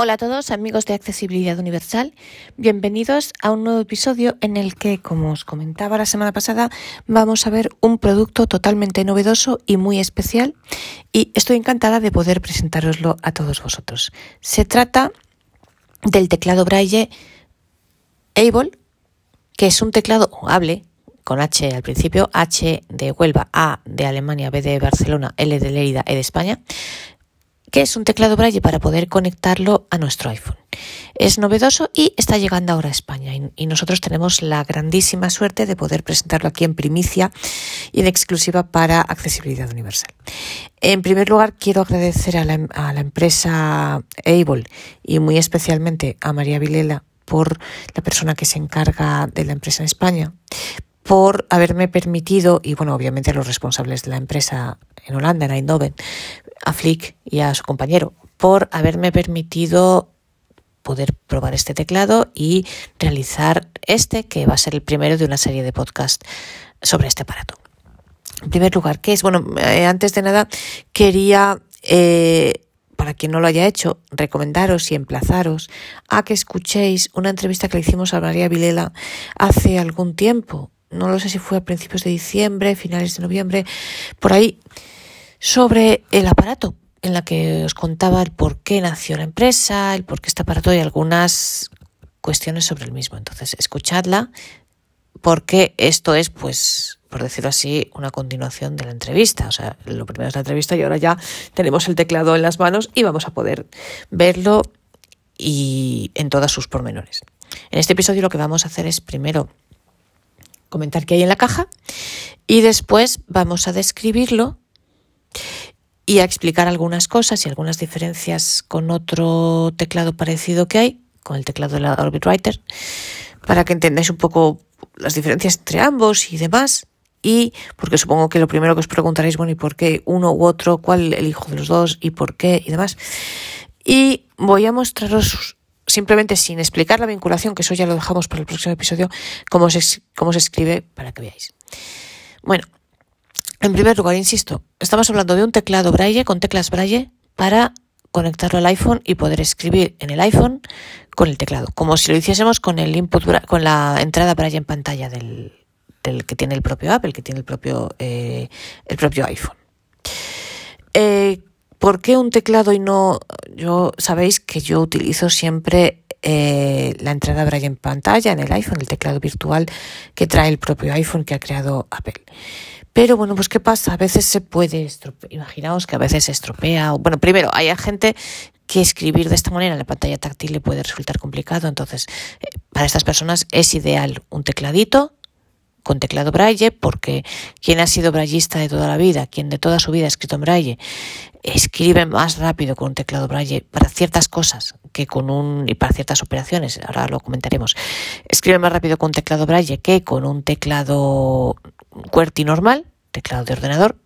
Hola a todos amigos de Accesibilidad Universal, bienvenidos a un nuevo episodio en el que, como os comentaba la semana pasada, vamos a ver un producto totalmente novedoso y muy especial y estoy encantada de poder presentároslo a todos vosotros. Se trata del teclado Braille Able, que es un teclado hable con H al principio, H de Huelva, A de Alemania, B de Barcelona, L de Lérida, E de España, que es un teclado Braille para poder conectarlo a nuestro iPhone. Es novedoso y está llegando ahora a España y, nosotros tenemos la grandísima suerte de poder presentarlo aquí en primicia y en exclusiva para accesibilidad universal. En primer lugar, quiero agradecer a la, empresa Able y muy especialmente a María Vilela por la persona que se encarga de la empresa en España, por haberme permitido, y bueno, obviamente a los responsables de la empresa en Holanda, en Eindhoven, a Flick y a su compañero, por haberme permitido poder probar este teclado y realizar este, que va a ser el primero de una serie de podcasts sobre este aparato. En primer lugar, ¿qué es? Bueno, eh, antes de nada, quería, eh, para quien no lo haya hecho, recomendaros y emplazaros a que escuchéis una entrevista que le hicimos a María Vilela hace algún tiempo no lo sé si fue a principios de diciembre, finales de noviembre, por ahí, sobre el aparato, en la que os contaba el por qué nació la empresa, el por qué este aparato y algunas cuestiones sobre el mismo. Entonces, escuchadla, porque esto es, pues, por decirlo así, una continuación de la entrevista. O sea, lo primero es la entrevista y ahora ya tenemos el teclado en las manos y vamos a poder verlo y en todas sus pormenores. En este episodio lo que vamos a hacer es primero comentar qué hay en la caja y después vamos a describirlo y a explicar algunas cosas y algunas diferencias con otro teclado parecido que hay, con el teclado de la Orbit Writer, para que entendáis un poco las diferencias entre ambos y demás. Y porque supongo que lo primero que os preguntaréis, bueno, ¿y por qué uno u otro? ¿Cuál elijo de los dos? ¿Y por qué? Y demás. Y voy a mostraros simplemente sin explicar la vinculación, que eso ya lo dejamos para el próximo episodio, cómo se, cómo se escribe para que veáis. Bueno, en primer lugar, insisto, estamos hablando de un teclado Braille con teclas Braille para conectarlo al iPhone y poder escribir en el iPhone con el teclado, como si lo hiciésemos con el input con la entrada Braille en pantalla del, que tiene el propio Apple, que tiene el propio eh, el propio iPhone. Eh, ¿Por qué un teclado y no? Yo sabéis que yo utilizo siempre eh, la entrada Braille en pantalla en el iPhone, el teclado virtual que trae el propio iPhone que ha creado Apple. Pero bueno, pues ¿qué pasa? A veces se puede estropear. Imaginaos que a veces se estropea. Bueno, primero, hay gente que escribir de esta manera en la pantalla táctil le puede resultar complicado. Entonces, eh, para estas personas es ideal un tecladito con teclado braille, porque quien ha sido braillista de toda la vida, quien de toda su vida ha escrito en braille, escribe más rápido con un teclado braille para ciertas cosas que con un y para ciertas operaciones, ahora lo comentaremos. Escribe más rápido con teclado braille que con un teclado QWERTY normal, teclado de ordenador.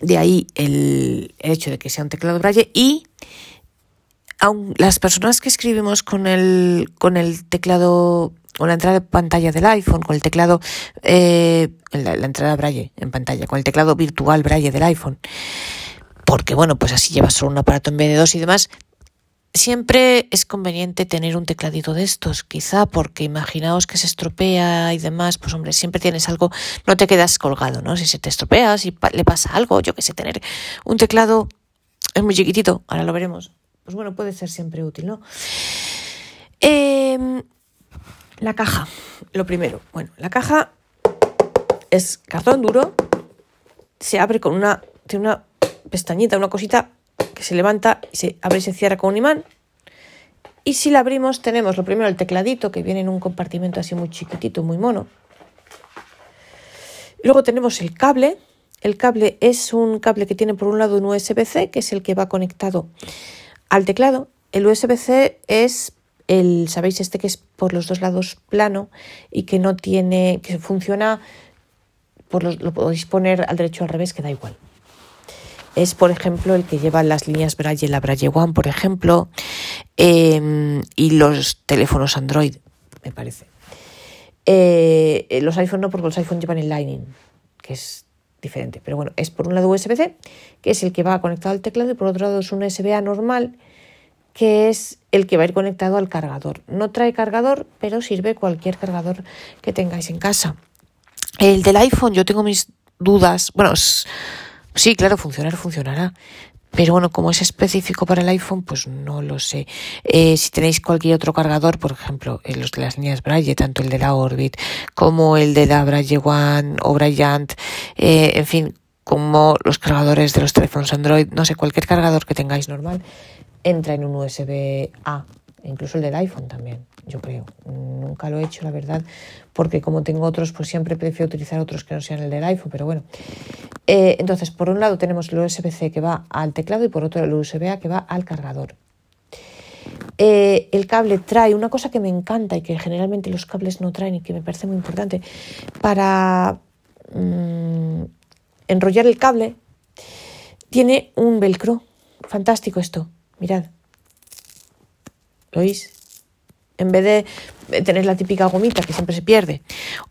De ahí el, el hecho de que sea un teclado braille y aun las personas que escribimos con el, con el teclado con la entrada de pantalla del iPhone, con el teclado, eh, la, entrada Braille en pantalla, con el teclado virtual Braille del iPhone, porque bueno, pues así llevas solo un aparato en vez de dos y demás. Siempre es conveniente tener un tecladito de estos, quizá porque imaginaos que se estropea y demás, pues hombre, siempre tienes algo, no te quedas colgado, ¿no? Si se te estropea, si le pasa algo, yo que sé, tener un teclado es muy chiquitito, ahora lo veremos. Pues bueno, puede ser siempre útil, ¿no? Eh, la caja, lo primero. Bueno, la caja es cartón duro, se abre con una, tiene una pestañita, una cosita que se levanta y se abre y se cierra con un imán. Y si la abrimos tenemos lo primero el tecladito que viene en un compartimento así muy chiquitito, muy mono. Luego tenemos el cable. El cable es un cable que tiene por un lado un USB-C, que es el que va conectado al teclado. El USB-C es el, sabéis, este que es por los dos lados plano y que no tiene, que funciona, por los, lo podéis poner al derecho al revés, que da igual. Es, por ejemplo, el que lleva las líneas Braille, la Braille One, por ejemplo, em, y los teléfonos Android, me parece. Eh, los iPhone no, porque los iPhone llevan el Lightning, que es diferente. Pero bueno, es por un lado USB-C, que es el que va conectado al teclado, y por otro lado es un USB-A normal, que es el que va a ir conectado al cargador. No trae cargador, pero sirve cualquier cargador que tengáis en casa. El del iPhone, yo tengo mis dudas. Bueno, sí, claro, funcionar, funcionará. Pero bueno, como es específico para el iPhone, pues no lo sé. Eh, si tenéis cualquier otro cargador, por ejemplo, en los de las líneas Braille, tanto el de la Orbit como el de la Braille One o Bryant, eh, en fin, como los cargadores de los teléfonos Android, no sé, cualquier cargador que tengáis normal, entra en un USB A, incluso el del iPhone también, yo creo. Nunca lo he hecho, la verdad, porque como tengo otros, pues siempre prefiero utilizar otros que no sean el del iPhone, pero bueno. Eh, entonces, por un lado tenemos el USB-C que va al teclado y por otro el USB-A que va al cargador. Eh, el cable trae una cosa que me encanta y que generalmente los cables no traen y que me parece muy importante para mm, enrollar el cable. Tiene un velcro. Fantástico esto. Mirad. ¿Lo oís? En vez de tener la típica gomita que siempre se pierde,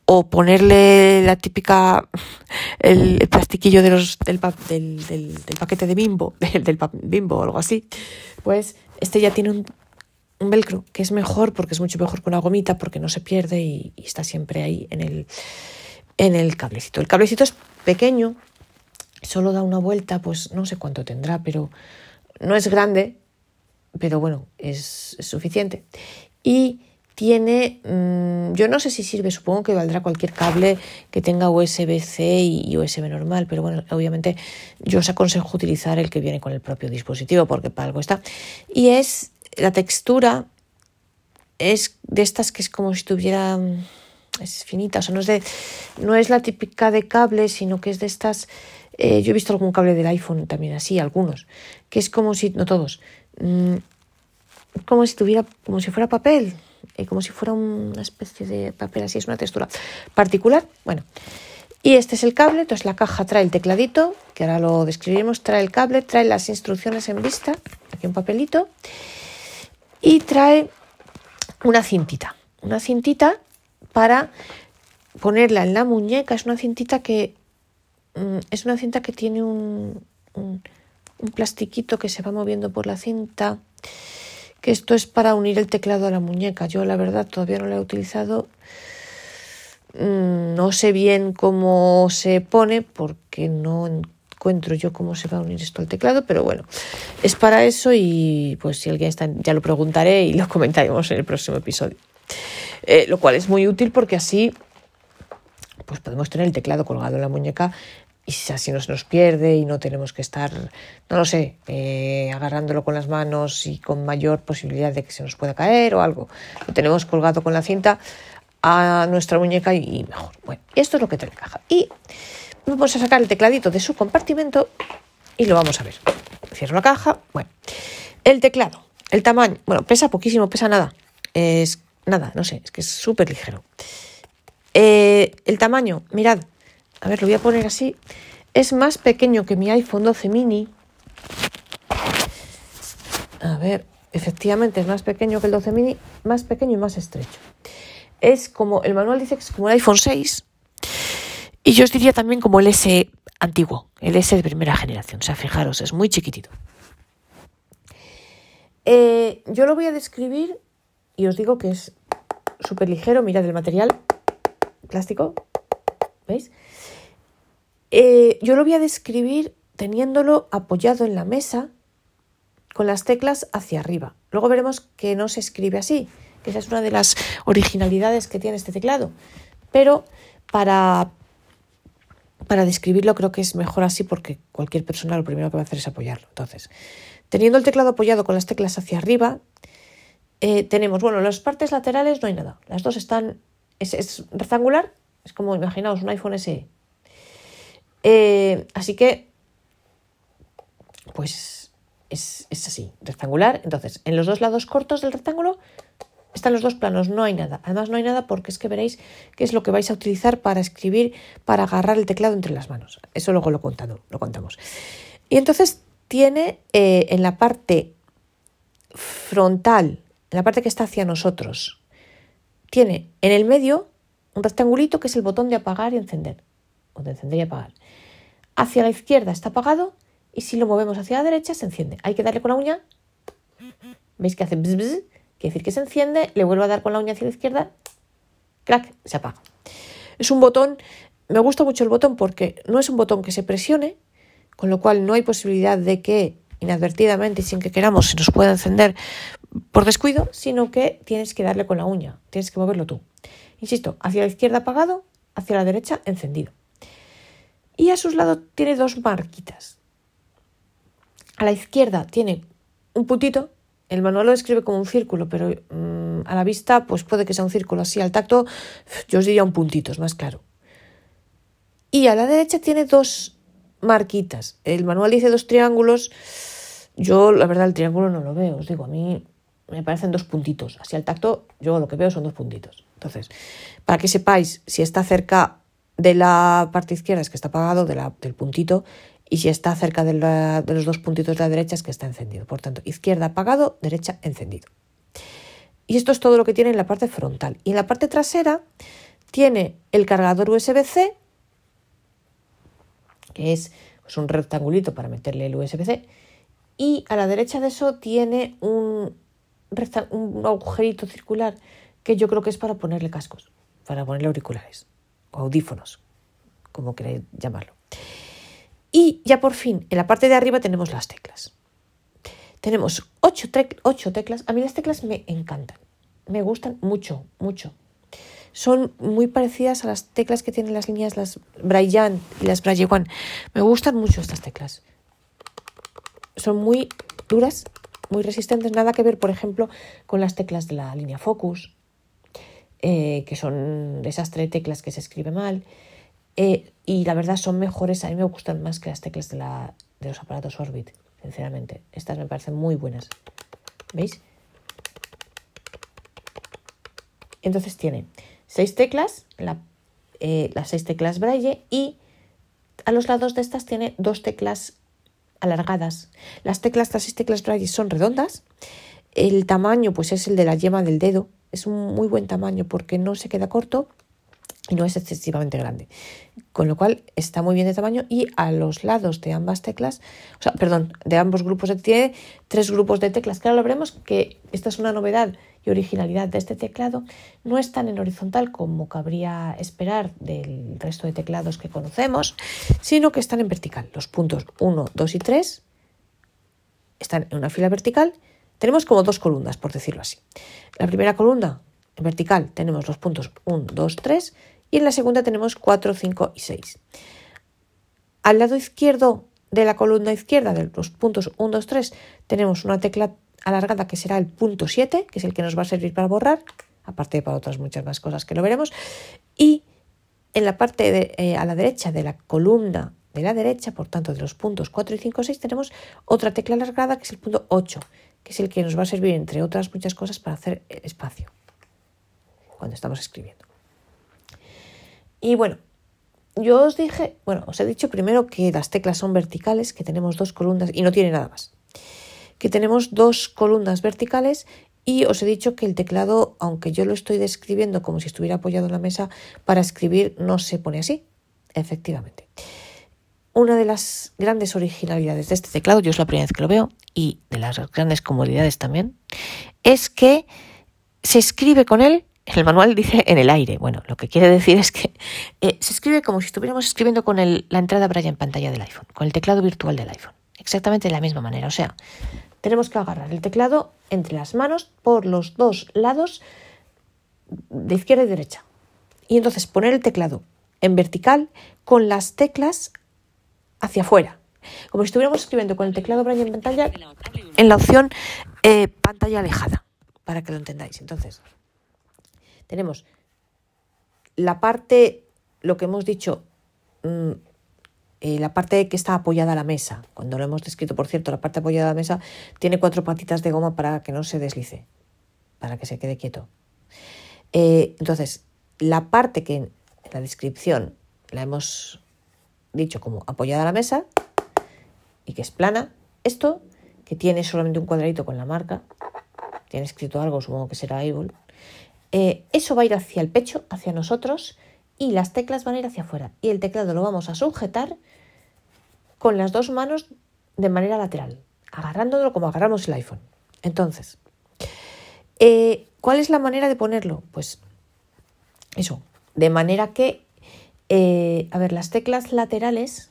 o ponerle la típica, el, plastiquillo de los, del, del, paquete de bimbo, del, bimbo o algo así, pues este ya tiene un, un, velcro que es mejor porque es mucho mejor que una gomita porque no se pierde y, y está siempre ahí en el, en el cablecito. El cablecito es pequeño, solo da una vuelta, pues no sé cuánto tendrá, pero no es grande, pero bueno, es, suficiente. Y tiene, mm, yo no sé si sirve, supongo que valdrá cualquier cable que tenga USB-C y USB normal, pero bueno, obviamente yo os aconsejo utilizar el que viene con el propio dispositivo porque para algo está. Y es, la textura es de estas que es como si tuviera, mm, es finita, o sea, no es, no es la típica de cable, sino que es de estas eh, yo he visto algún cable del iPhone también así, algunos, que es como si, no todos, mm, como si tuviera, como si fuera papel, eh, como si fuera una especie de papel así, es una textura particular. Bueno, y este es el cable, entonces la caja trae el tecladito, que ahora lo describiremos, trae el cable, trae las instrucciones en vista, aquí un papelito, y trae una cintita, una cintita para ponerla en la muñeca, es una cintita que es una cinta que tiene un, un, plastiquito que se va moviendo por la cinta, que esto es para unir el teclado a la muñeca. Yo la verdad todavía no lo he utilizado. Mm, no sé bien cómo se pone porque no encuentro yo cómo se va a unir esto al teclado, pero bueno, es para eso y pues si alguien está, ya lo preguntaré y lo comentaremos en el próximo episodio. Eh, lo cual es muy útil porque así pues podemos tener el teclado colgado en la muñeca y así no se nos pierde y no tenemos que estar, no lo sé, eh, agarrándolo con las manos y con mayor posibilidad de que se nos pueda caer o algo. Lo tenemos colgado con la cinta a nuestra muñeca y mejor. Bueno, esto es lo que trae la caja. Y vamos a sacar el tecladito de su compartimento y lo vamos a ver. Cierro la caja. Bueno, el teclado, el tamaño, bueno, pesa poquísimo, pesa nada. Es nada, no sé, es que es súper ligero. Eh, el tamaño, mirad, a ver, lo voy a poner así, es más pequeño que mi iPhone 12 mini. A ver, efectivamente es más pequeño que el 12 mini, más pequeño y más estrecho. Es como, el manual dice que es como el iPhone 6 y yo os diría también como el S antiguo, el S de primera generación. O sea, fijaros, es muy chiquitito. Eh, yo lo voy a describir y os digo que es súper ligero. Mirad el material plástico, ¿veis? Eh, yo lo voy a describir teniéndolo apoyado en la mesa con las teclas hacia arriba. Luego veremos que no se escribe así, que esa es una de las originalidades que tiene este teclado. Pero para, para describirlo creo que es mejor así porque cualquier persona lo primero que va a hacer es apoyarlo. Entonces, teniendo el teclado apoyado con las teclas hacia arriba, eh, tenemos, bueno, las partes laterales no hay nada. Las dos están, es, es rectangular, es como imaginaos un iPhone SE eh, así que, pues es, así, rectangular. Entonces, en los dos lados cortos del rectángulo están los dos planos, no hay nada. Además, no hay nada porque es que veréis qué es lo que vais a utilizar para escribir, para agarrar el teclado entre las manos. Eso luego lo, lo contamos. Y entonces tiene eh, en la parte frontal, en la parte que está hacia nosotros, tiene en el medio un rectangulito que es el botón de apagar y encender, o de encender y apagar. Hacia la izquierda está apagado y si lo movemos hacia la derecha se enciende. Hay que darle con la uña ¿Veis que hace bzz? Quiere decir que se enciende, le vuelvo a dar con la uña hacia la izquierda, crack, se apaga. Es un botón, me gusta mucho el botón porque no es un botón que se presione, con lo cual no hay posibilidad de que inadvertidamente y sin que queramos se nos pueda encender por descuido, sino que tienes que darle con la uña, tienes que moverlo tú. Insisto, hacia la izquierda apagado, hacia la derecha encendido. Y a sus lados tiene dos marquitas. A la izquierda tiene un puntito, el manual lo describe como un círculo, pero mmm, a la vista pues puede que sea un círculo así, al tacto yo os diría un puntito, es más claro. Y a la derecha tiene dos marquitas. El manual dice dos triángulos, yo la verdad el triángulo no lo veo, os digo, a mí me parecen dos puntitos. Así al tacto yo lo que veo son dos puntitos. Entonces, para que sepáis si está cerca de la parte izquierda es que está apagado, del puntito, y si está cerca de, la, de, los dos puntitos de la derecha es que está encendido. Por tanto, izquierda apagado, derecha encendido. Y esto es todo lo que tiene en la parte frontal. Y en la parte trasera tiene el cargador USB-C, que es pues, un rectangulito para meterle el USB-C, y a la derecha de eso tiene un, un agujerito circular que yo creo que es para ponerle cascos, para ponerle auriculares audífonos, como queráis llamarlo. Y ya por fin, en la parte de arriba tenemos las teclas. Tenemos ocho, teclas. A mí las teclas me encantan, me gustan mucho, mucho. Son muy parecidas a las teclas que tienen las líneas, las Braille y las Braille One. Me gustan mucho estas teclas. Son muy duras, muy resistentes, nada que ver, por ejemplo, con las teclas de la línea Focus, eh, que son esas tres teclas que se escribe mal. Eh, y la verdad son mejores, a mí me gustan más que las teclas de, la, de los aparatos Orbit, sinceramente. Estas me parecen muy buenas. ¿Veis? Entonces tiene seis teclas, la, eh, las seis teclas Braille y a los lados de estas tiene dos teclas alargadas. Las teclas, las seis teclas Braille son redondas. El tamaño pues es el de la yema del dedo. Es un muy buen tamaño porque no se queda corto y no es excesivamente grande. Con lo cual está muy bien de tamaño y a los lados de ambas teclas, o sea, perdón, de ambos grupos tiene tres grupos de teclas. Claro, lo veremos que esta es una novedad y originalidad de este teclado. No están en horizontal como cabría esperar del resto de teclados que conocemos, sino que están en vertical. Los puntos 1, 2 y 3 están en una fila vertical. Tenemos como dos columnas, por decirlo así. La primera columna en vertical tenemos los puntos 1, 2, 3 y en la segunda tenemos 4, 5 y 6. Al lado izquierdo de la columna izquierda de los puntos 1, 2, 3 tenemos una tecla alargada que será el punto 7, que es el que nos va a servir para borrar, aparte de para otras muchas más cosas que lo veremos. Y en la parte de, eh, a la derecha de la columna de la derecha, por tanto de los puntos 4 y 5, 6, tenemos otra tecla alargada que es el punto 8, que es el que nos va a servir, entre otras muchas cosas, para hacer espacio cuando estamos escribiendo. Y bueno, yo os dije, bueno, os he dicho primero que las teclas son verticales, que tenemos dos columnas y no tiene nada más que tenemos dos columnas verticales y os he dicho que el teclado, aunque yo lo estoy describiendo como si estuviera apoyado en la mesa, para escribir no se pone así, efectivamente. Una de las grandes originalidades de este teclado, yo es la primera vez que lo veo, y de las grandes comodidades también, es que se escribe con él, el manual dice en el aire. Bueno, lo que quiere decir es que eh, se escribe como si estuviéramos escribiendo con la entrada Braille en pantalla del iPhone, con el teclado virtual del iPhone. Exactamente de la misma manera. O sea, tenemos que agarrar el teclado entre las manos por los dos lados de izquierda y derecha. Y entonces poner el teclado en vertical con las teclas hacia afuera. Como si estuviéramos escribiendo con el teclado Braille en pantalla en la opción eh, pantalla alejada, para que lo entendáis. Entonces, tenemos la parte, lo que hemos dicho, mm, eh, la parte que está apoyada a la mesa, cuando lo hemos descrito, por cierto, la parte apoyada a la mesa tiene cuatro patitas de goma para que no se deslice, para que se quede quieto. Eh, entonces, la parte que en la descripción la hemos dicho como apoyada a la mesa y que es plana, esto que tiene solamente un cuadradito con la marca, tiene escrito algo, supongo que será Able, eh, eso va a ir hacia el pecho, hacia nosotros, y las teclas van a ir hacia afuera. Y el teclado lo vamos a sujetar con las dos manos de manera lateral, agarrándolo como agarramos el iPhone. Entonces, Eh, ¿Cuál es la manera de ponerlo? Pues eso, de manera que, eh, a ver, las teclas laterales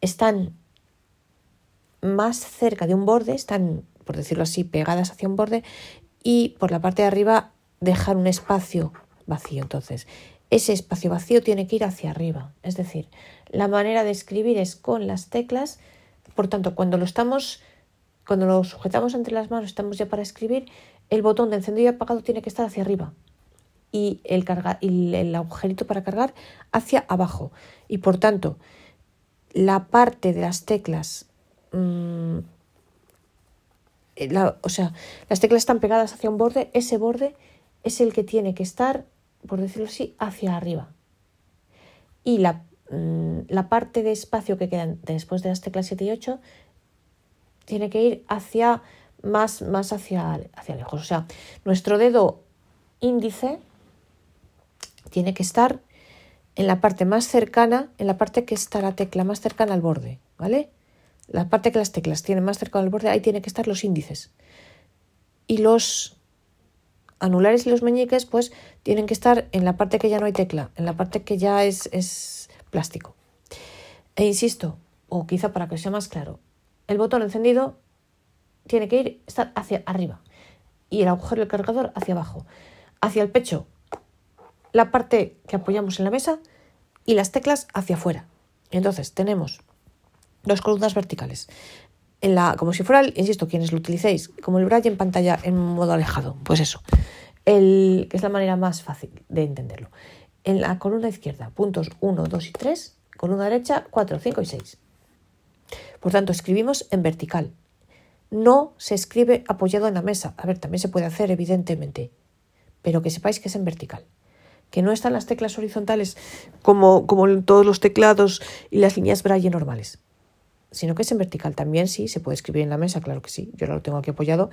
están más cerca de un borde, están, por decirlo así, pegadas hacia un borde y por la parte de arriba dejar un espacio vacío. Entonces, ese espacio vacío tiene que ir hacia arriba. Es decir, la manera de escribir es con las teclas. Por tanto, cuando lo estamos, cuando lo sujetamos entre las manos, estamos ya para escribir, el botón de encendido y apagado tiene que estar hacia arriba y el, carga, y el agujerito para cargar hacia abajo. Y por tanto, la parte de las teclas, mm, o sea, las teclas están pegadas hacia un borde, ese borde es el que tiene que estar por decirlo así, hacia arriba. Y la, mm, la parte de espacio que queda después de las teclas 7 y 8 tiene que ir hacia más, más hacia, hacia lejos. O sea, nuestro dedo índice tiene que estar en la parte más cercana, en la parte que está la tecla más cercana al borde, ¿vale? La parte que las teclas tienen más cercana al borde, ahí tienen que estar los índices. Y los anulares y los meñiques pues tienen que estar en la parte que ya no hay tecla, en la parte que ya es, es plástico. E insisto, o quizá para que sea más claro, el botón encendido tiene que ir estar hacia arriba y el agujero del cargador hacia abajo. Hacia el pecho, la parte que apoyamos en la mesa y las teclas hacia afuera. Entonces tenemos dos columnas verticales en la, como si fuera, insisto, quienes lo utilicéis, como el braille en pantalla en modo alejado, pues eso, el, que es la manera más fácil de entenderlo. En la columna izquierda, puntos 1, 2 y 3, columna derecha, 4, 5 y 6. Por tanto, escribimos en vertical. No se escribe apoyado en la mesa. A ver, también se puede hacer, evidentemente, pero que sepáis que es en vertical. Que no están las teclas horizontales como, como en todos los teclados y las líneas braille normales sino que es en vertical. También sí, se puede escribir en la mesa, claro que sí. Yo lo tengo aquí apoyado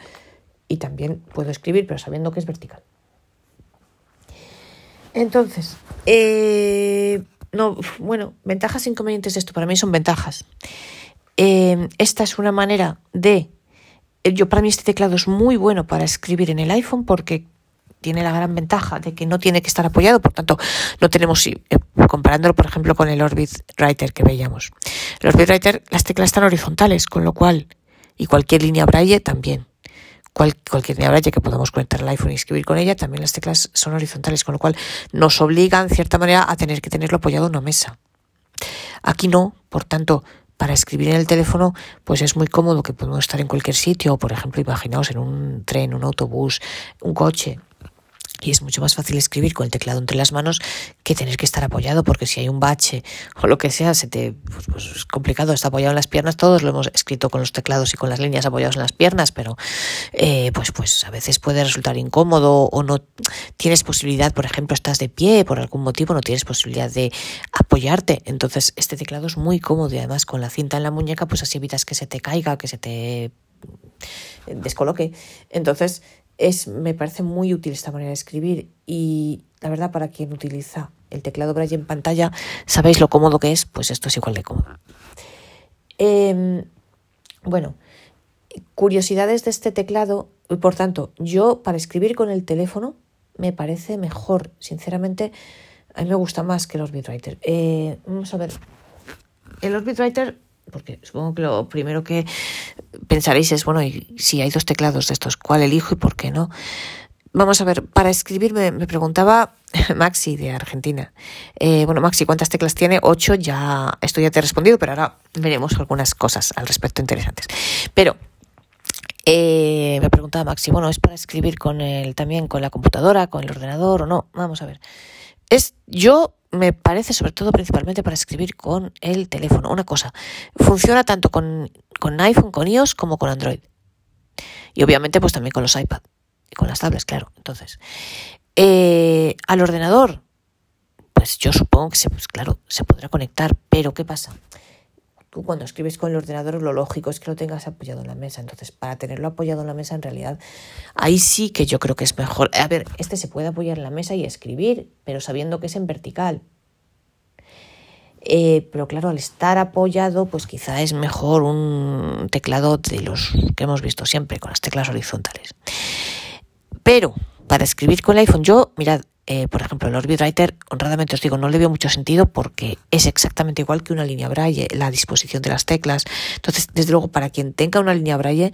y también puedo escribir, pero sabiendo que es vertical. Entonces, eh, no, bueno, ventajas e inconvenientes de esto. Para mí son ventajas. Eh, esta es una manera de. Yo, para mí, este teclado es muy bueno para escribir en el iPhone porque tiene la gran ventaja de que no tiene que estar apoyado, por tanto, no tenemos, eh, comparándolo por ejemplo con el Orbit Writer que veíamos. El Orbit Writer, las teclas están horizontales, con lo cual, y cualquier línea braille también. cualquier línea braille que podamos conectar al iPhone y escribir con ella, también las teclas son horizontales, con lo cual nos obligan, en cierta manera, a tener que tenerlo apoyado en una mesa. Aquí no, por tanto, para escribir en el teléfono, pues es muy cómodo que podemos estar en cualquier sitio, por ejemplo, imaginaos en un tren, un autobús, un coche, y es mucho más fácil escribir con el teclado entre las manos que tener que estar apoyado, porque si hay un bache o lo que sea, se te, pues, pues es complicado, está apoyado en las piernas, todos lo hemos escrito con los teclados y con las líneas apoyados en las piernas, pero eh, pues, pues a veces puede resultar incómodo o no tienes posibilidad, por ejemplo, estás de pie, por algún motivo no tienes posibilidad de apoyarte, entonces este teclado es muy cómodo y además con la cinta en la muñeca, pues así evitas que se te caiga, que se te descoloque. Entonces, es, me parece muy útil esta manera de escribir y la verdad para quien utiliza el teclado Braille en pantalla, sabéis lo cómodo que es, pues esto es igual de cómodo. Em, bueno, curiosidades de este teclado, por tanto, yo para escribir con el teléfono me parece mejor, sinceramente, a mí me gusta más que el Orbit Writer. Eh, vamos a ver, el Orbit Writer porque supongo que lo primero que pensaréis es, bueno, y si hay dos teclados de estos, ¿cuál elijo y por qué no? Vamos a ver, para escribir me, preguntaba Maxi de Argentina. Eh, bueno, Maxi, ¿cuántas teclas tiene? Ocho, ya, esto ya te he respondido, pero ahora veremos algunas cosas al respecto interesantes. Pero eh, me preguntaba Maxi, bueno, ¿es para escribir con el, también con la computadora, con el ordenador o no? Vamos a ver. Es, yo me parece sobre todo principalmente para escribir con el teléfono. Una cosa, funciona tanto con, con iPhone, con iOS como con Android. Y obviamente pues también con los iPad y con las tablets, claro. Entonces, eh, al ordenador, pues yo supongo que se, pues claro, se podrá conectar, pero ¿qué pasa? Cuando escribes con el ordenador lo lógico es que lo tengas apoyado en la mesa. Entonces, para tenerlo apoyado en la mesa, en realidad, ahí sí que yo creo que es mejor. A ver, este se puede apoyar en la mesa y escribir, pero sabiendo que es en vertical. Eh, pero claro, al estar apoyado, pues quizá es mejor un teclado de los que hemos visto siempre, con las teclas horizontales. Pero para escribir con el iPhone, yo, mirad, eh, por ejemplo, el Orbit Writer, honradamente os digo, no le veo mucho sentido porque es exactamente igual que una línea braille, la disposición de las teclas. Entonces, desde luego, para quien tenga una línea braille,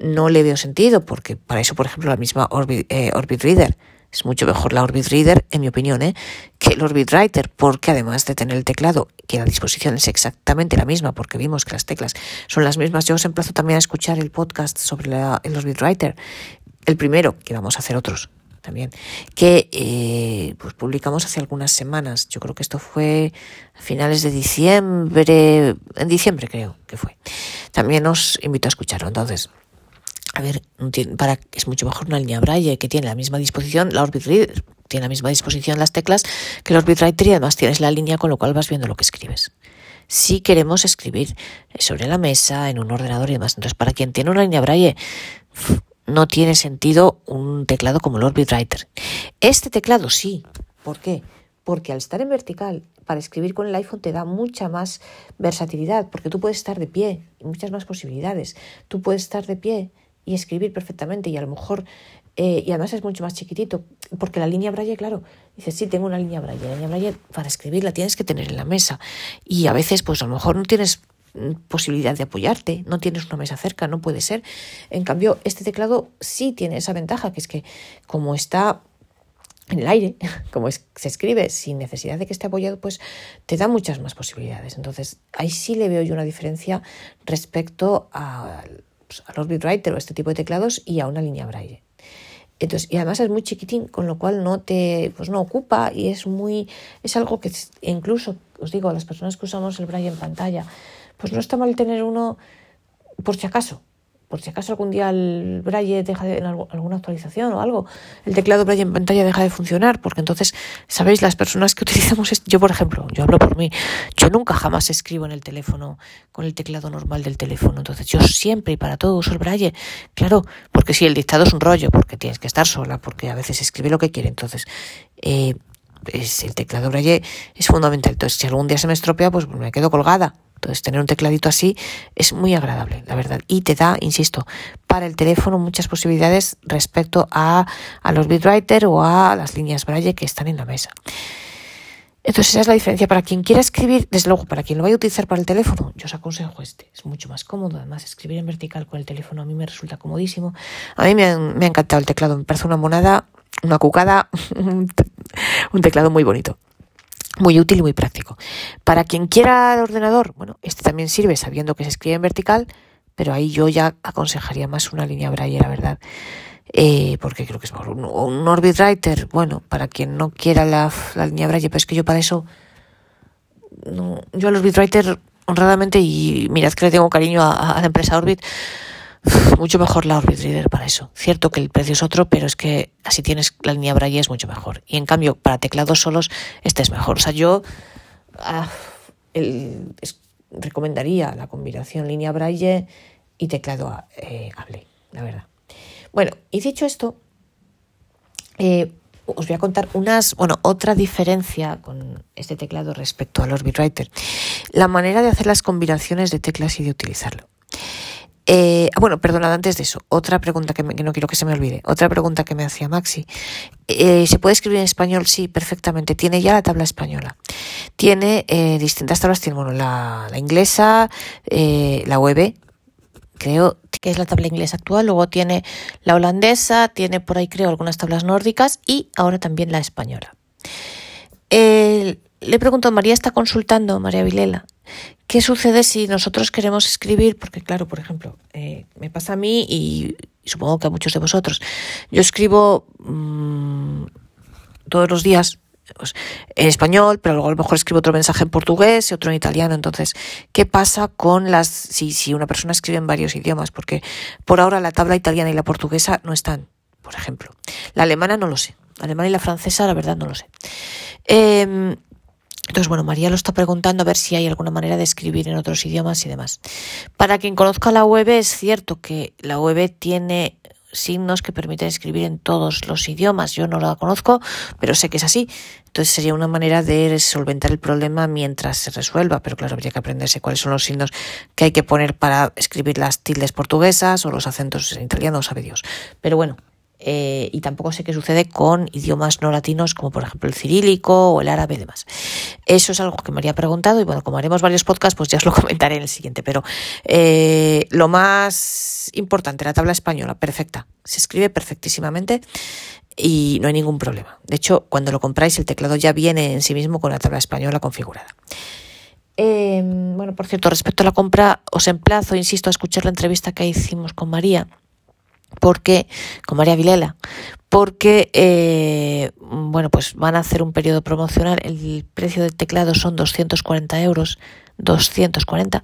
no le veo sentido porque para eso, por ejemplo, la misma Orbit, eh, Orbit Reader es mucho mejor la Orbit Reader, en mi opinión, ¿eh? que el Orbit Writer, porque además de tener el teclado, que la disposición es exactamente la misma, porque vimos que las teclas son las mismas, yo os emplazo también a escuchar el podcast sobre el Orbit Writer, el primero, que vamos a hacer otros también, que eh, pues publicamos hace algunas semanas. Yo creo que esto fue a finales de diciembre, en diciembre creo que fue. También os invito a escucharlo. Entonces, a ver, para es mucho mejor una línea Braille que tiene la misma disposición, la Orbit tiene la misma disposición las teclas que el Orbit Writer y además tienes la línea con lo cual vas viendo lo que escribes. Si queremos escribir sobre la mesa, en un ordenador y demás, entonces para quien tiene una línea Braille, no tiene sentido un teclado como el Orbit Writer. Este teclado sí. ¿Por qué? Porque al estar en vertical, para escribir con el iPhone te da mucha más versatilidad, porque tú puedes estar de pie y muchas más posibilidades. Tú puedes estar de pie y escribir perfectamente y a lo mejor, eh, y además es mucho más chiquitito, porque la línea Braille, claro, dices, sí, tengo una línea Braille, la línea Braille para escribir la tienes que tener en la mesa y a veces pues a lo mejor no tienes posibilidad de apoyarte, no tienes una mesa cerca, no puede ser. En cambio, este teclado sí tiene esa ventaja, que es que como está en el aire, como se escribe sin necesidad de que esté apoyado, pues te da muchas más posibilidades. Entonces, ahí sí le veo yo una diferencia respecto a, pues, a los Writer o este tipo de teclados y a una línea braille. Entonces, y además es muy chiquitín, con lo cual no te, pues no ocupa y es muy, es algo que incluso, os digo, las personas que usamos el braille en pantalla, pues no está mal tener uno por si acaso. Por si acaso algún día el braille deja de, en alguna actualización o algo, el teclado braille en pantalla deja de funcionar, porque entonces, sabéis, las personas que utilizamos, yo por ejemplo, yo hablo por mí, yo nunca jamás escribo en el teléfono con el teclado normal del teléfono, entonces yo siempre y para todo uso el braille, claro, porque si el dictado es un rollo, porque tienes que estar sola, porque a veces escribe lo que quiere, entonces eh, es, el teclado braille es fundamental, entonces si algún día se me estropea, pues me quedo colgada entonces, tener un tecladito así es muy agradable, la verdad. Y te da, insisto, para el teléfono muchas posibilidades respecto a, a los bitwriter o a las líneas Braille que están en la mesa. Entonces, esa es la diferencia. Para quien quiera escribir, desde luego, para quien lo vaya a utilizar para el teléfono, yo os aconsejo este. Es mucho más cómodo. Además, escribir en vertical con el teléfono a mí me resulta comodísimo. A mí me, ha encantado el teclado. Me parece una monada, una cucada, un teclado muy bonito muy útil y muy práctico. Para quien quiera el ordenador, bueno, este también sirve sabiendo que se escribe en vertical, pero ahí yo ya aconsejaría más una línea braille, la verdad. Eh, porque creo que es mejor. Un, Orbit Writer, bueno, para quien no quiera la, línea braille, pero es que yo para eso, no, yo al Orbit Writer, honradamente, y mirad que le tengo cariño a la empresa Orbit, mucho mejor la Orbit Reader para eso. Cierto que el precio es otro, pero es que así tienes la línea Braille es mucho mejor. Y en cambio, para teclados solos, este es mejor. O sea, yo ah, recomendaría la combinación línea Braille y teclado eh, la verdad. Bueno, y dicho esto, eh, os voy a contar unas, bueno, otra diferencia con este teclado respecto al Orbit Writer. La manera de hacer las combinaciones de teclas y de utilizarlo. Eh, bueno, perdonad, antes de eso, otra pregunta que, no quiero que se me olvide, otra pregunta que me hacía Maxi. Eh, ¿Se puede escribir en español? Sí, perfectamente. Tiene ya la tabla española. Tiene eh, distintas tablas, tiene bueno, la, inglesa, la web, creo que es la tabla inglesa actual, luego tiene la holandesa, tiene por ahí creo algunas tablas nórdicas y ahora también la española. Le pregunto, María está consultando, María Vilela, ¿Qué sucede si nosotros queremos escribir? Porque claro, por ejemplo, eh, me pasa a mí y, supongo que a muchos de vosotros. Yo escribo mmm, todos los días pues, en español, pero luego a lo mejor escribo otro mensaje en portugués y otro en italiano. Entonces, ¿qué pasa con las si, si una persona escribe en varios idiomas? Porque por ahora la tabla italiana y la portuguesa no están, por ejemplo. La alemana no lo sé. La alemana y la francesa, la verdad, no lo sé. Eh, entonces, bueno, María lo está preguntando a ver si hay alguna manera de escribir en otros idiomas y demás. Para quien conozca la web, es cierto que la web tiene signos que permiten escribir en todos los idiomas. Yo no la conozco, pero sé que es así. Entonces sería una manera de solventar el problema mientras se resuelva, pero claro, habría que aprenderse cuáles son los signos que hay que poner para escribir las tildes portuguesas o los acentos italianos, sabe Dios. Pero bueno, Eh, y tampoco sé qué sucede con idiomas no latinos como por ejemplo el cirílico o el árabe y demás. Eso es algo que me habría preguntado y bueno, como haremos varios podcasts, pues ya os lo comentaré en el siguiente. Pero eh, lo más importante, la tabla española, perfecta. Se escribe perfectísimamente y no hay ningún problema. De hecho, cuando lo compráis, el teclado ya viene en sí mismo con la tabla española configurada. Em, bueno, por cierto, respecto a la compra, os emplazo, insisto, a escuchar la entrevista que hicimos con María porque con María Vilela, porque eh, bueno, pues van a hacer un periodo promocional, el precio del teclado son 240 euros, 240,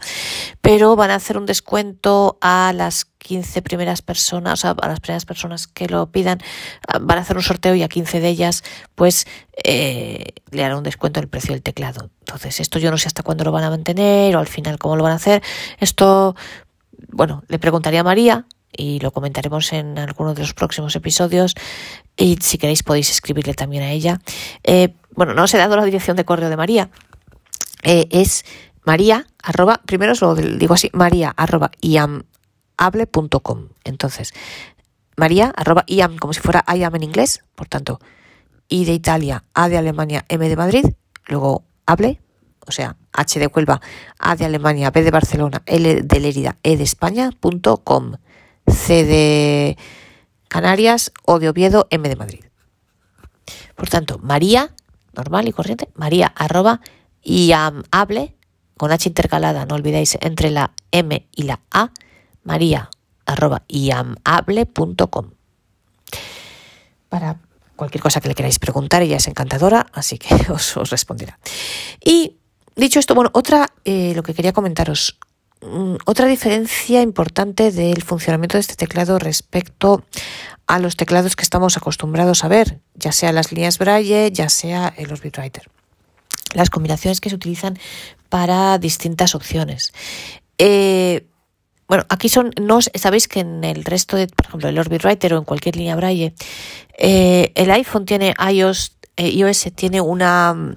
pero van a hacer un descuento a las 15 primeras personas, o sea, a las primeras personas que lo pidan, van a hacer un sorteo y a 15 de ellas, pues eh, le harán un descuento el precio del teclado. Entonces, esto yo no sé hasta cuándo lo van a mantener o al final cómo lo van a hacer. Esto, bueno, le preguntaría a María, y lo comentaremos en alguno de los próximos episodios y si queréis podéis escribirle también a ella. Eh, bueno, no os he dado la dirección de correo de María. Eh, es maría arroba, primero os lo digo así, maría arroba iamable.com. Entonces, maría arroba iam, como si fuera iam en inglés, por tanto, I de Italia, A de Alemania, M de Madrid, luego hable, o sea, H de Huelva, A de Alemania, B de Barcelona, L de Lérida, E de España.com. C de Canarias, O de Oviedo, M de Madrid. Por tanto, María, normal y corriente, María arroba hable con H intercalada, no olvidéis, entre la M y la A, María arroba iamable.com. Para cualquier cosa que le queráis preguntar, ella es encantadora, así que os, responderá. Y dicho esto, bueno, otra, eh, lo que quería comentaros, otra diferencia importante del funcionamiento de este teclado respecto a los teclados que estamos acostumbrados a ver, ya sea las líneas Braille, ya sea el Orbitwriter. Las combinaciones que se utilizan para distintas opciones. Eh, bueno, aquí son, no sabéis que en el resto de, por ejemplo, el Orbitwriter o en cualquier línea Braille, eh, el iPhone tiene iOS, eh, iOS tiene una,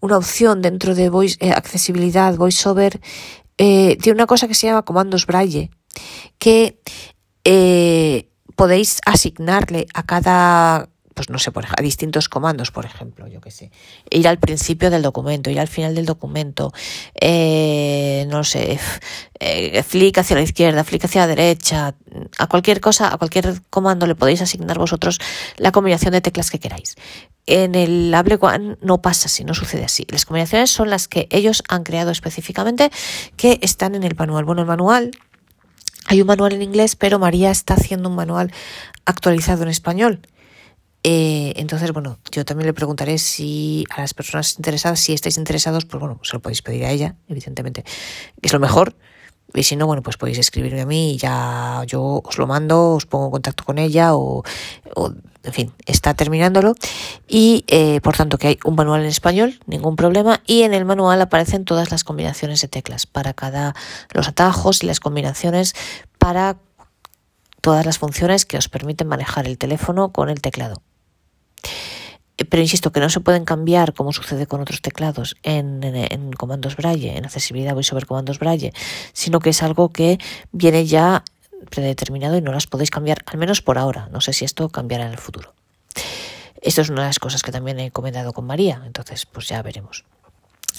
una opción dentro de voice, accesibilidad, VoiceOver, eh, tiene una cosa que se llama comandos braille, que eh, podéis asignarle a cada pues no sé, por, a distintos comandos, por ejemplo, yo qué sé, ir al principio del documento, ir al final del documento, eh, no sé, eh, hacia la izquierda, flick hacia la derecha, a cualquier cosa, a cualquier comando le podéis asignar vosotros la combinación de teclas que queráis. En el Able One no pasa así, no sucede así. Las combinaciones son las que ellos han creado específicamente, que están en el manual. Bueno, el manual hay un manual en inglés, pero María está haciendo un manual actualizado en español. Eh, entonces, bueno, yo también le preguntaré si a las personas interesadas, si estáis interesados, pues bueno, se lo podéis pedir a ella, evidentemente, es lo mejor. Y si no, bueno, pues podéis escribirme a mí y ya yo os lo mando, os pongo en contacto con ella o, en fin, está terminándolo. Y eh, por tanto que hay un manual en español, ningún problema. Y en el manual aparecen todas las combinaciones de teclas para cada, los atajos y las combinaciones para todas las funciones que os permiten manejar el teléfono con el teclado. Pero insisto que no se pueden cambiar, como sucede con otros teclados, en, comandos Braille, en accesibilidad voy sobre comandos Braille, sino que es algo que viene ya predeterminado y no las podéis cambiar, al menos por ahora. No sé si esto cambiará en el futuro. Esto es una de las cosas que también he comentado con María, entonces pues ya veremos.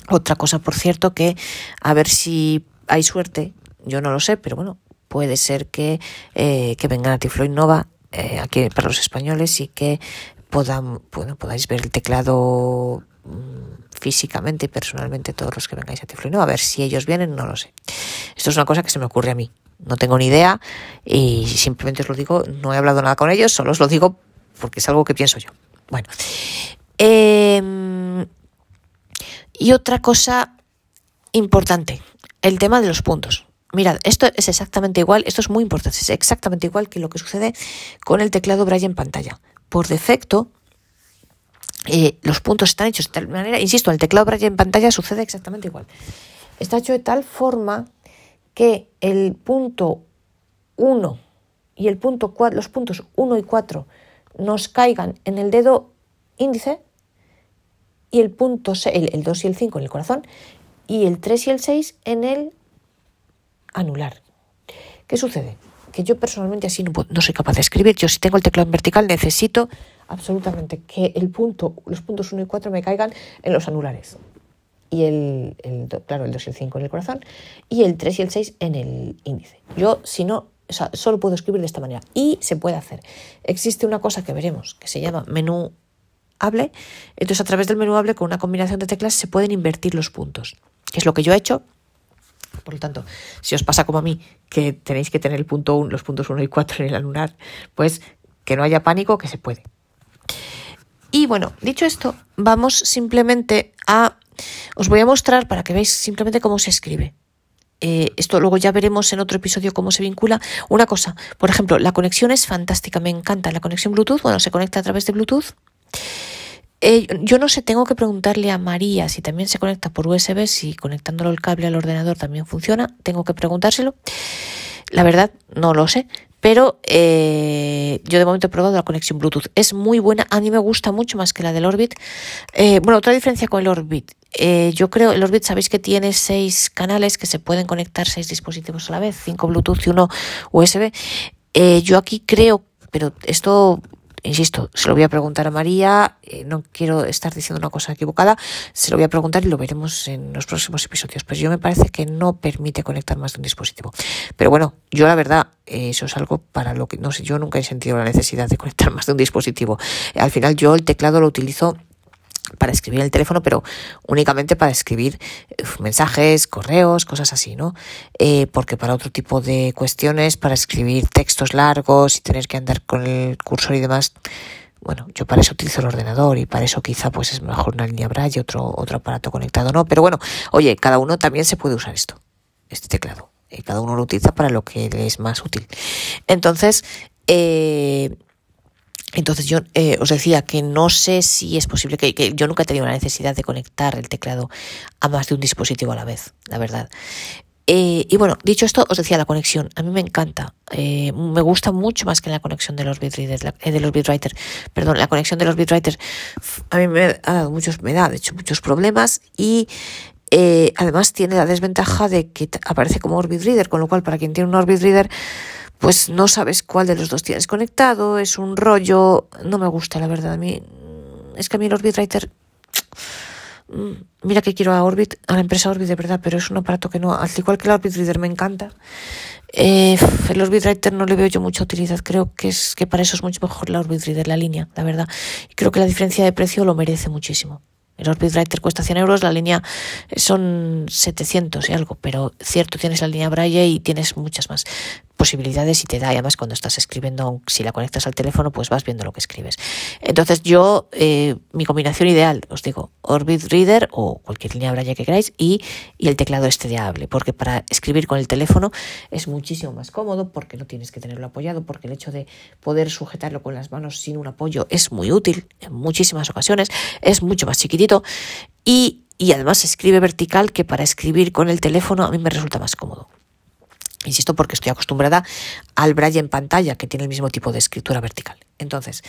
Otra cosa, por cierto, que a ver si hay suerte, yo no lo sé, pero bueno, puede ser que, eh, que vengan a Tiflo Nova eh, aquí para los españoles y que bueno, podáis ver el teclado mm, físicamente y personalmente todos los que vengáis a Tiflo A ver si ellos vienen, no lo sé. Esto es una cosa que se me ocurre a mí. No tengo ni idea y simplemente os lo digo, no he hablado nada con ellos, solo os lo digo porque es algo que pienso yo. Bueno. Em, y otra cosa importante, el tema de los puntos. Mirad, esto es exactamente igual, esto es muy importante, es exactamente igual que lo que sucede con el teclado Braille en pantalla. Por defecto, eh, los puntos están hechos de tal manera, insisto, el teclado Braille en pantalla sucede exactamente igual. Está hecho de tal forma que el punto 1 y el punto 4, los puntos 1 y 4 nos caigan en el dedo índice y el punto el, el 2 y el 5 en el corazón y el 3 y el 6 en el anular. ¿Qué sucede? Que yo personalmente así no, soy capaz de escribir. Yo si tengo el teclado en vertical necesito absolutamente que el punto, los puntos 1 y 4 me caigan en los anulares. Y el, claro, el 2 y el 5 en el corazón. Y el 3 y el 6 en el índice. Yo, si no, o sea, solo puedo escribir de esta manera. Y se puede hacer. Existe una cosa que veremos que se llama menú hable. Entonces, a través del menú hable, con una combinación de teclas, se pueden invertir los puntos. Es lo que yo he hecho. Por lo tanto, si os pasa como a mí, que tenéis que tener el punto 1, los puntos 1 y 4 en el anular, pues que no haya pánico, que se puede. Y bueno, dicho esto, vamos simplemente a... Os voy a mostrar para que veáis simplemente cómo se escribe. Eh, esto luego ya veremos en otro episodio cómo se vincula. Una cosa, por ejemplo, la conexión es fantástica, me encanta. La conexión Bluetooth, bueno, se conecta a través de Bluetooth. Eh, yo no sé, tengo que preguntarle a María si también se conecta por USB, si conectándolo el cable al ordenador también funciona. Tengo que preguntárselo. La verdad, no lo sé. Pero eh, yo de momento he probado la conexión Bluetooth. Es muy buena. A mí me gusta mucho más que la del Orbit. Eh, bueno, otra diferencia con el Orbit. Yo creo, el Orbit sabéis que tiene seis canales que se pueden conectar seis dispositivos a la vez, cinco Bluetooth y uno USB. yo aquí creo, pero esto insisto, se lo voy a preguntar a María, eh, no quiero estar diciendo una cosa equivocada, se lo voy a preguntar y lo veremos en los próximos episodios. Pues yo me parece que no permite conectar más de un dispositivo. Pero bueno, yo la verdad, eh, eso es algo para lo que, no sé, yo nunca he sentido la necesidad de conectar más de un dispositivo. Al final yo el teclado lo utilizo para escribir el teléfono, pero únicamente para escribir mensajes, correos, cosas así, ¿no? Eh, porque para otro tipo de cuestiones, para escribir textos largos y tener que andar con el cursor y demás, bueno, yo para eso utilizo el ordenador y para eso quizá pues es mejor una línea braille, otro, otro aparato conectado, ¿no? Pero bueno, oye, cada uno también se puede usar esto, este teclado. Y cada uno lo utiliza para lo que le es más útil. Entonces, eh, entonces yo eh, os decía que no sé si es posible, que, yo nunca he tenido la necesidad de conectar el teclado a más de un dispositivo a la vez, la verdad. Eh, y bueno, dicho esto, os decía la conexión. A mí me encanta. Eh, me gusta mucho más que la conexión de los bitreaders, de los bitwriter. Perdón, la conexión de los bitwriter a mí me ha dado muchos, me da de hecho muchos problemas y además tiene la desventaja de que aparece como Orbit Reader, con lo cual para quien tiene un Orbit Reader pues no sabes cuál de los dos tienes conectado, es un rollo, no me gusta la verdad, a mí es que a mí el Orbit Writer, mm, mira que quiero a Orbit, a la empresa Orbit de verdad, pero es un aparato que no, al igual que el Orbit Reader me encanta, eh, el Orbit Writer no le veo yo mucha utilidad, creo que es que para eso es mucho mejor la Orbit Reader, la línea, la verdad, y creo que la diferencia de precio lo merece muchísimo. El Orbit Writer cuesta 100 euros, la línea son 700 y algo, pero cierto, tienes la línea Braille y tienes muchas más posibilidades y te da, además cuando estás escribiendo, si la conectas al teléfono, pues vas viendo lo que escribes. Entonces yo, eh, mi combinación ideal, os digo, Orbit Reader o cualquier línea Braille que queráis y, y el teclado este de Hable, porque para escribir con el teléfono es muchísimo más cómodo, porque no tienes que tenerlo apoyado, porque el hecho de poder sujetarlo con las manos sin un apoyo es muy útil en muchísimas ocasiones, es mucho más chiquitito y, y además escribe vertical que para escribir con el teléfono a mí me resulta más cómodo. Insisto porque estoy acostumbrada al braille en pantalla, que tiene el mismo tipo de escritura vertical. Entonces,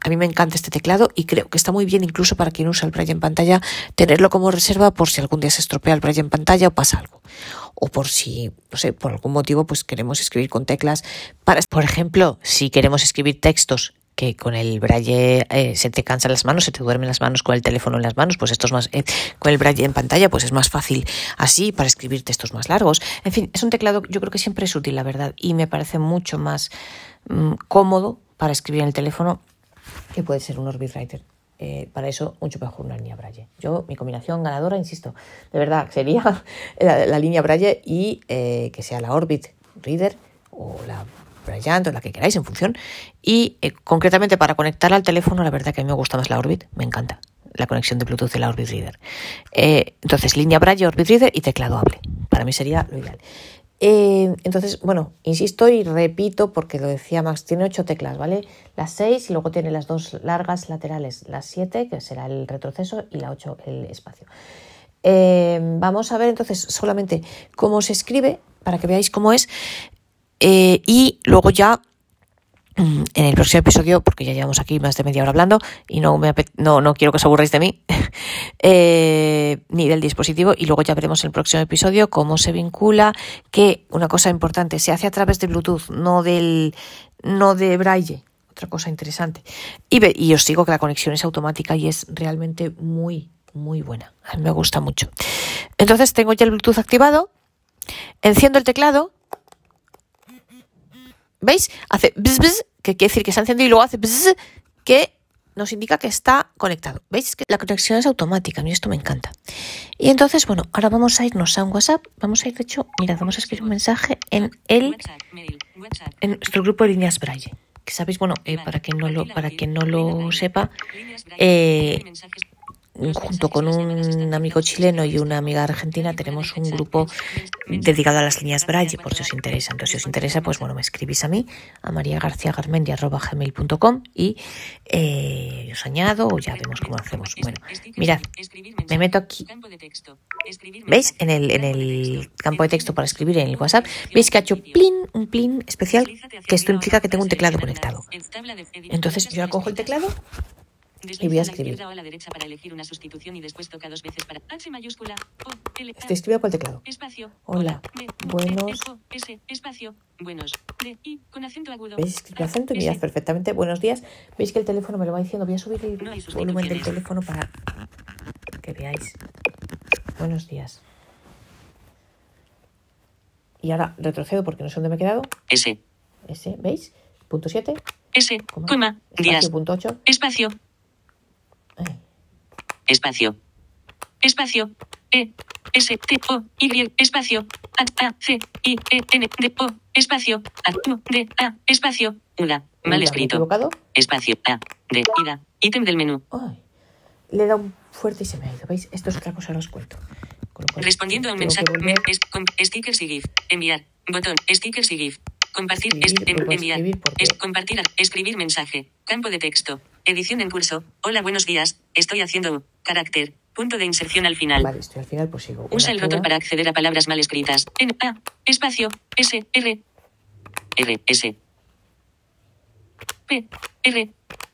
a mí me encanta este teclado y creo que está muy bien incluso para quien usa el braille en pantalla tenerlo como reserva por si algún día se estropea el braille en pantalla o pasa algo. O por si, no sé, por algún motivo pues queremos escribir con teclas para, por ejemplo, si queremos escribir textos que con el braille eh, se te cansan las manos, se te duermen las manos con el teléfono en las manos, pues esto es más, eh, con el braille en pantalla, pues es más fácil así para escribir textos más largos. En fin, es un teclado yo creo que siempre es útil, la verdad, y me parece mucho más mm, cómodo para escribir en el teléfono que puede ser un Orbit Writer. Eh, para eso, mucho mejor una línea Braille. Yo, mi combinación ganadora, insisto, de verdad, sería la, línea Braille y que sea la Orbit Reader o la la que queráis en función. Y eh, concretamente para conectar al teléfono, la verdad que a mí me gusta más la Orbit, me encanta la conexión de Bluetooth de la Orbit Reader. Eh, entonces, línea Braille, Orbit Reader y teclado hable. Para mí sería lo ideal. Eh, entonces, bueno, insisto y repito porque lo decía Max, tiene ocho teclas, ¿vale? Las seis y luego tiene las dos largas laterales, las siete, que será el retroceso, y la ocho, el espacio. vamos a ver entonces solamente cómo se escribe para que veáis cómo es. Eh, y luego ya Mm, en el próximo episodio, porque ya llevamos aquí más de media hora hablando y no, me no, no quiero que os aburráis de mí, eh, ni del dispositivo, y luego ya veremos en el próximo episodio cómo se vincula, que una cosa importante, se hace a través de Bluetooth, no, del, no de braille, otra cosa interesante. Y, os digo que la conexión es automática y es realmente muy, muy buena. A me gusta mucho. Entonces tengo ya el Bluetooth activado, enciendo el teclado ¿Veis? Hace bzz, bzz, que quiere decir que se ha encendido y luego hace bzz, que nos indica que está conectado. ¿Veis? Que la conexión es automática, a mí esto me encanta. Y entonces, bueno, ahora vamos a irnos a un WhatsApp. Vamos a ir, de hecho, mirad, vamos a escribir un mensaje en el en nuestro grupo de líneas Braille. Que sabéis, bueno, eh, para quien no lo, para quien no lo sepa, eh, junto con un amigo chileno y una amiga argentina, tenemos un grupo dedicado a las líneas Braille, por si os interesa. Entonces, si os interesa, pues bueno, me escribís a mí, a mariagarciagarmendi.gmail.com y eh, os añado o ya vemos cómo hacemos. Bueno, mirad, me meto aquí. ¿Veis? En el, en el campo de texto para escribir en el WhatsApp, veis que ha hecho plin, un plin especial, que esto implica que tengo un teclado conectado. Entonces, yo cojo el teclado y voy a escribir. A la derecha para elegir una sustitución y después toca dos veces para H mayúscula O L Estoy escribiendo por el teclado. Espacio. Hola. buenos. S, espacio. Buenos. D, I, con acento agudo. ¿Veis? Acento y mirad perfectamente. Buenos días. ¿Veis que el teléfono me lo va diciendo? Voy a subir el volumen del teléfono para que veáis. Buenos días. Y ahora retrocedo porque no sé dónde me he quedado. S. S, ¿veis? Punto 7. S, coma, días. Punto 8. Espacio, Espacio. Espacio. E. S. T. O. Y. Espacio. A. A. C. I. E. N. D. O. Espacio. A. U. D. A. Espacio. Una. Mal escrito. equivocado? Espacio. A. D. Ida. Ítem del menú. Ay. Le da un fuerte y se me ha ido. ¿Veis? Esto es otra cosa, os cuento. Respondiendo a un mensaje. Me, es, con, stickers y GIF. Enviar. Botón. Stickers y GIF. Compartir. Escribir, es, enviar. Es, compartir. Escribir mensaje. Campo de texto. Edición en curso. Hola, buenos días. Estoy haciendo carácter. Punto de inserción al final. Vale, estoy al final, pues sigo. Usa el ratón para acceder a palabras mal escritas. En A. Espacio. S. R. R. S. P. R.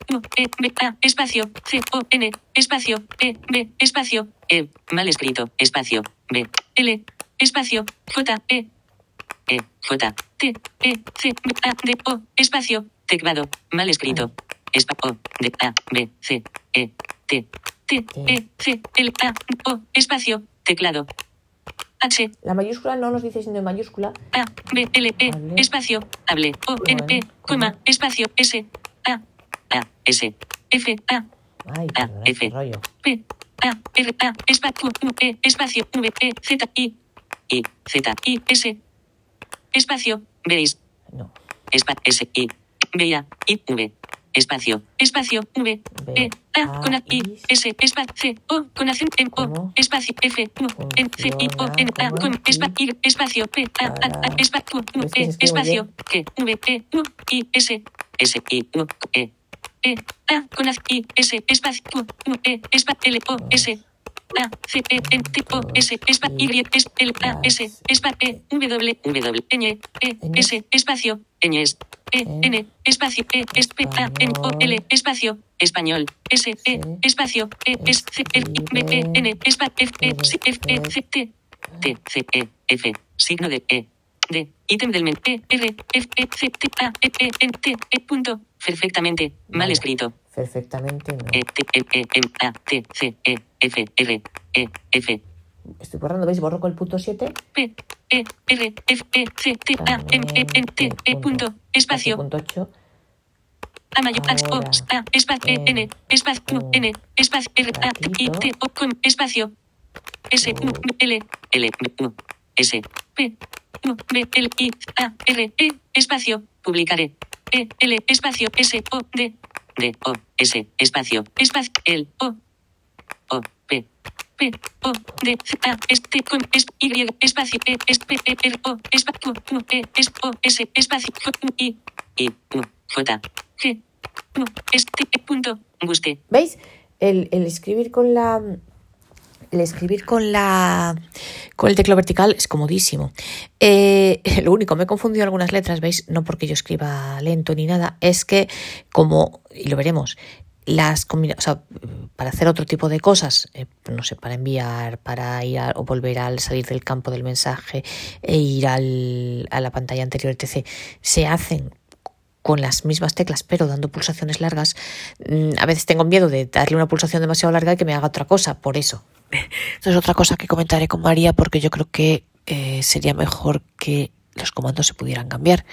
U. E. B. A. Espacio. C. O. N. Espacio. E. B. Espacio. E. Mal escrito. Espacio. B. L. Espacio. J. E. E. J. T. E. C. B. A. D. O. Espacio. Teclado. Mal escrito. Espacio. D. A. B. C. E. T. T. E. C. L. A. O. Espacio. Teclado. H. La mayúscula no nos dice siendo en mayúscula. A. B. L. E. Espacio. Hable. O. N. E. Coma. Espacio. S. A. A. S. F. A. Ay, A. F. P. A. R. A. Espacio. U. E. Espacio. V. E. Z. I. I. Z. I. S. Espacio. Veis. No. Espa. S. I. Veía. I. V espacio, espacio, V, E, A, con A, I, S, espacio, C, O, con acento en O, espacio, F, U, N, C, I, O, N, A, con espacio, espacio, P, A, A, A, espacio, U, E, espacio, G, V, E, U, I, S, S, I, U, E, E, A, con A, I, S, espacio, U, E, espacio, L, O, S, a, C, E, N, T, O, S, espacio, Y, S, L, A, S, espacio, E, W, W, N, E, S, espacio, Ñ, E, N, espacio, E, S, P, A, N, O, L, espacio, español, S, E, espacio, E, S, C, F, I, B, E, N, espacio, F, E, C, F, E, C, T, T, C, E, F, signo de E, D, ítem del menú, E, R, F, E, C, T, A, E, E, N, T, E, punto, perfectamente, mal escrito. Perfectamente no. E, T, E, E, M, A, T, C, E, F, R, E, F. Estoy borrando, ¿veis? Borro con el punto 7. P, E, R, F, E, C, T, A, M, E, N, T, E, punto, espacio. Punto 8. A mayor, O, A, espacio, E, N, espacio, N, espacio, R, A, I, T, O, con, espacio. S, U, L, L, U, S, P, U, B, L, I, A, R, E, espacio, publicaré. E, L, espacio, S, O, D, D, O, S, espacio, espacio, el, O, P, P, O, D, A, S, T, con, S, Y, espacio, E, S, P, E, R, O, espacio, U, E, S, O, S, espacio, I, I, U, J, G, U, S, T, E, punto, guste. ¿Veis? El, el escribir con la el escribir con la con el teclado vertical es comodísimo. Eh, lo único, me he confundido algunas letras, ¿veis? No porque yo escriba lento ni nada, es que como, y lo veremos, las o sea, para hacer otro tipo de cosas, eh, no sé, para enviar, para ir o volver al salir del campo del mensaje e ir al, a la pantalla anterior, etc., se hacen con las mismas teclas, pero dando pulsaciones largas. Mm, a veces tengo miedo de darle una pulsación demasiado larga y que me haga otra cosa, por eso. Esto es otra cosa que comentaré con María porque yo creo que eh, sería mejor que los comandos se pudieran cambiar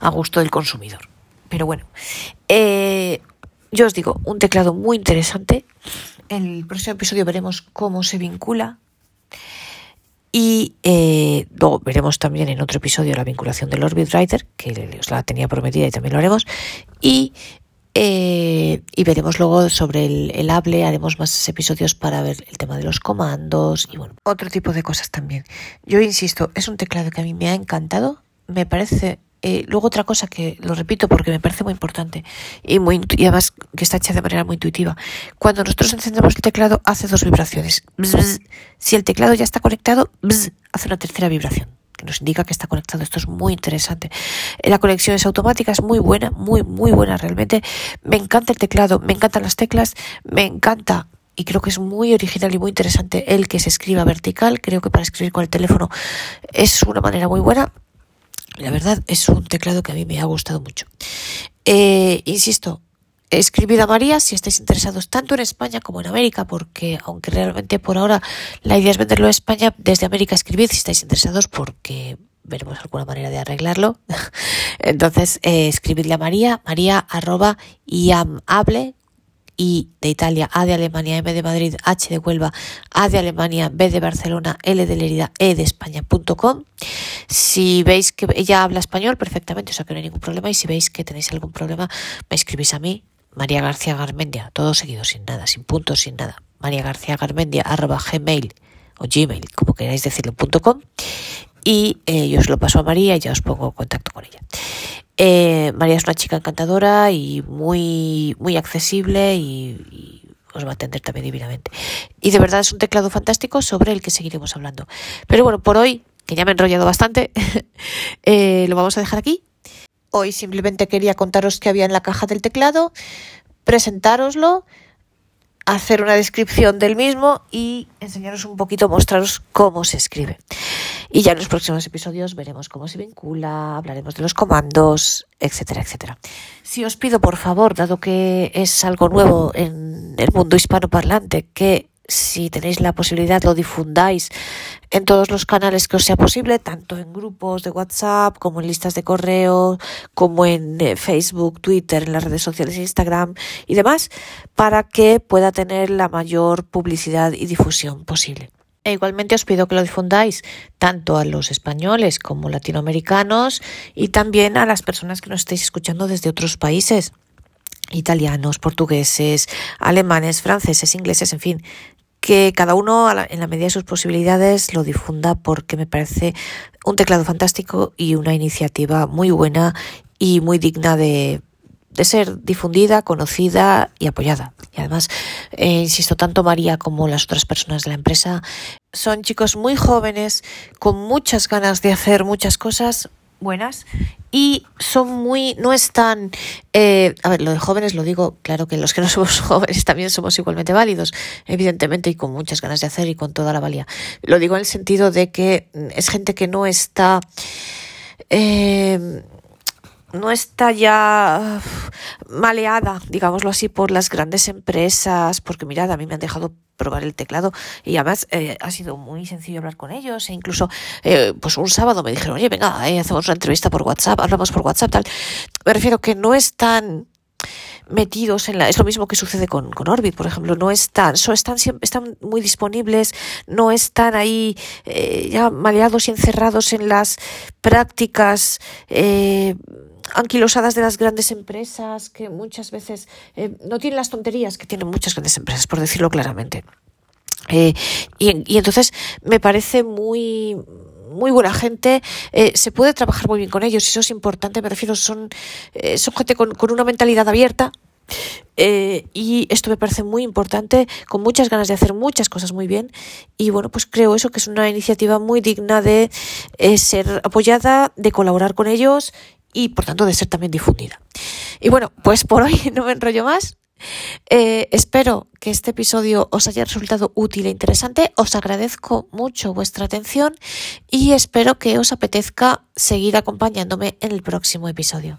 a gusto del consumidor. Pero bueno, eh, yo os digo, un teclado muy interesante. En el próximo episodio veremos cómo se vincula. Y eh, luego veremos también en otro episodio la vinculación del Orbit Rider, que os la tenía prometida y también lo haremos. Y, eh, y veremos luego sobre el, el Hable, haremos más episodios para ver el tema de los comandos y bueno, otro tipo de cosas también. Yo insisto, es un teclado que a mí me ha encantado, me parece eh, luego otra cosa que lo repito porque me parece muy importante y, muy, y además que está hecha de manera muy intuitiva. Cuando nosotros encendemos el teclado hace dos vibraciones. Si el teclado ya está conectado, hace una tercera vibración que nos indica que está conectado. Esto es muy interesante. Eh, la conexión es automática, es muy buena, muy, muy buena realmente. Me encanta el teclado, me encantan las teclas, me encanta y creo que es muy original y muy interesante el que se escriba vertical. Creo que para escribir con el teléfono es una manera muy buena. La verdad es un teclado que a mí me ha gustado mucho. Eh, insisto, escribid a María si estáis interesados tanto en España como en América, porque aunque realmente por ahora la idea es venderlo a España, desde América escribid si estáis interesados porque veremos alguna manera de arreglarlo. Entonces, eh, escribidle a María, maría arroba hable I de Italia, A de Alemania, M de Madrid, H de Huelva, A de Alemania, B de Barcelona, L de Lerida, E de España.com. Si veis que ella habla español perfectamente, o sea que no hay ningún problema, y si veis que tenéis algún problema, me escribís a mí, María García Garmendia, todo seguido, sin nada, sin puntos, sin nada. María García Garmendia, arroba gmail o gmail, como queráis decirlo, punto com. Y eh, yo os lo paso a María y ya os pongo en contacto con ella. Eh, María es una chica encantadora y muy, muy accesible y, os va a atender también divinamente. Y de verdad es un teclado fantástico sobre el que seguiremos hablando. Pero bueno, por hoy, que ya me he enrollado bastante, eh, lo vamos a dejar aquí. Hoy simplemente quería contaros qué había en la caja del teclado, presentároslo hacer una descripción del mismo y enseñaros un poquito, mostraros cómo se escribe. Y ya en los próximos episodios veremos cómo se vincula, hablaremos de los comandos, etcétera, etcétera. Si os pido, por favor, dado que es algo nuevo en el mundo hispanoparlante, que si tenéis la posibilidad, lo difundáis en todos los canales que os sea posible, tanto en grupos de WhatsApp, como en listas de correo, como en eh, Facebook, Twitter, en las redes sociales, Instagram y demás, para que pueda tener la mayor publicidad y difusión posible. E igualmente os pido que lo difundáis tanto a los españoles como latinoamericanos y también a las personas que nos estéis escuchando desde otros países. Italianos, portugueses, alemanes, franceses, ingleses, en fin, que cada uno en la medida de sus posibilidades lo difunda porque me parece un teclado fantástico y una iniciativa muy buena y muy digna de, ser difundida, conocida y apoyada. Y además, eh, insisto, tanto María como las otras personas de la empresa son chicos muy jóvenes, con muchas ganas de hacer muchas cosas buenas y son muy, no están, eh, a ver, lo de jóvenes lo digo, claro que los que no somos jóvenes también somos igualmente válidos, evidentemente, y con muchas ganas de hacer y con toda la valía. Lo digo en el sentido de que es gente que no está, eh, no está ya maleada, digámoslo así, por las grandes empresas, porque mirad, a mí me han dejado probar el teclado y además eh, ha sido muy sencillo hablar con ellos e incluso eh, pues un sábado me dijeron, oye, venga, eh, hacemos una entrevista por WhatsApp, hablamos por WhatsApp, tal. Me refiero que no están metidos en la es lo mismo que sucede con, con Orbit por ejemplo no están so, están están muy disponibles no están ahí ya maleados y encerrados en las prácticas eh, anquilosadas de las grandes empresas que muchas veces eh, no tienen las tonterías que tienen muchas grandes empresas, por decirlo claramente. Eh, y, entonces me parece muy muy buena gente, eh, se puede trabajar muy bien con ellos, y eso es importante, me refiero, son, son gente con, con una mentalidad abierta eh, y esto me parece muy importante, con muchas ganas de hacer muchas cosas muy bien y bueno, pues creo eso que es una iniciativa muy digna de eh, ser apoyada, de colaborar con ellos y por tanto de ser también difundida. Y bueno, pues por hoy no me enrollo más. Eh, espero que este episodio os haya resultado útil e interesante. Os agradezco mucho vuestra atención y espero que os apetezca seguir acompañándome en el próximo episodio.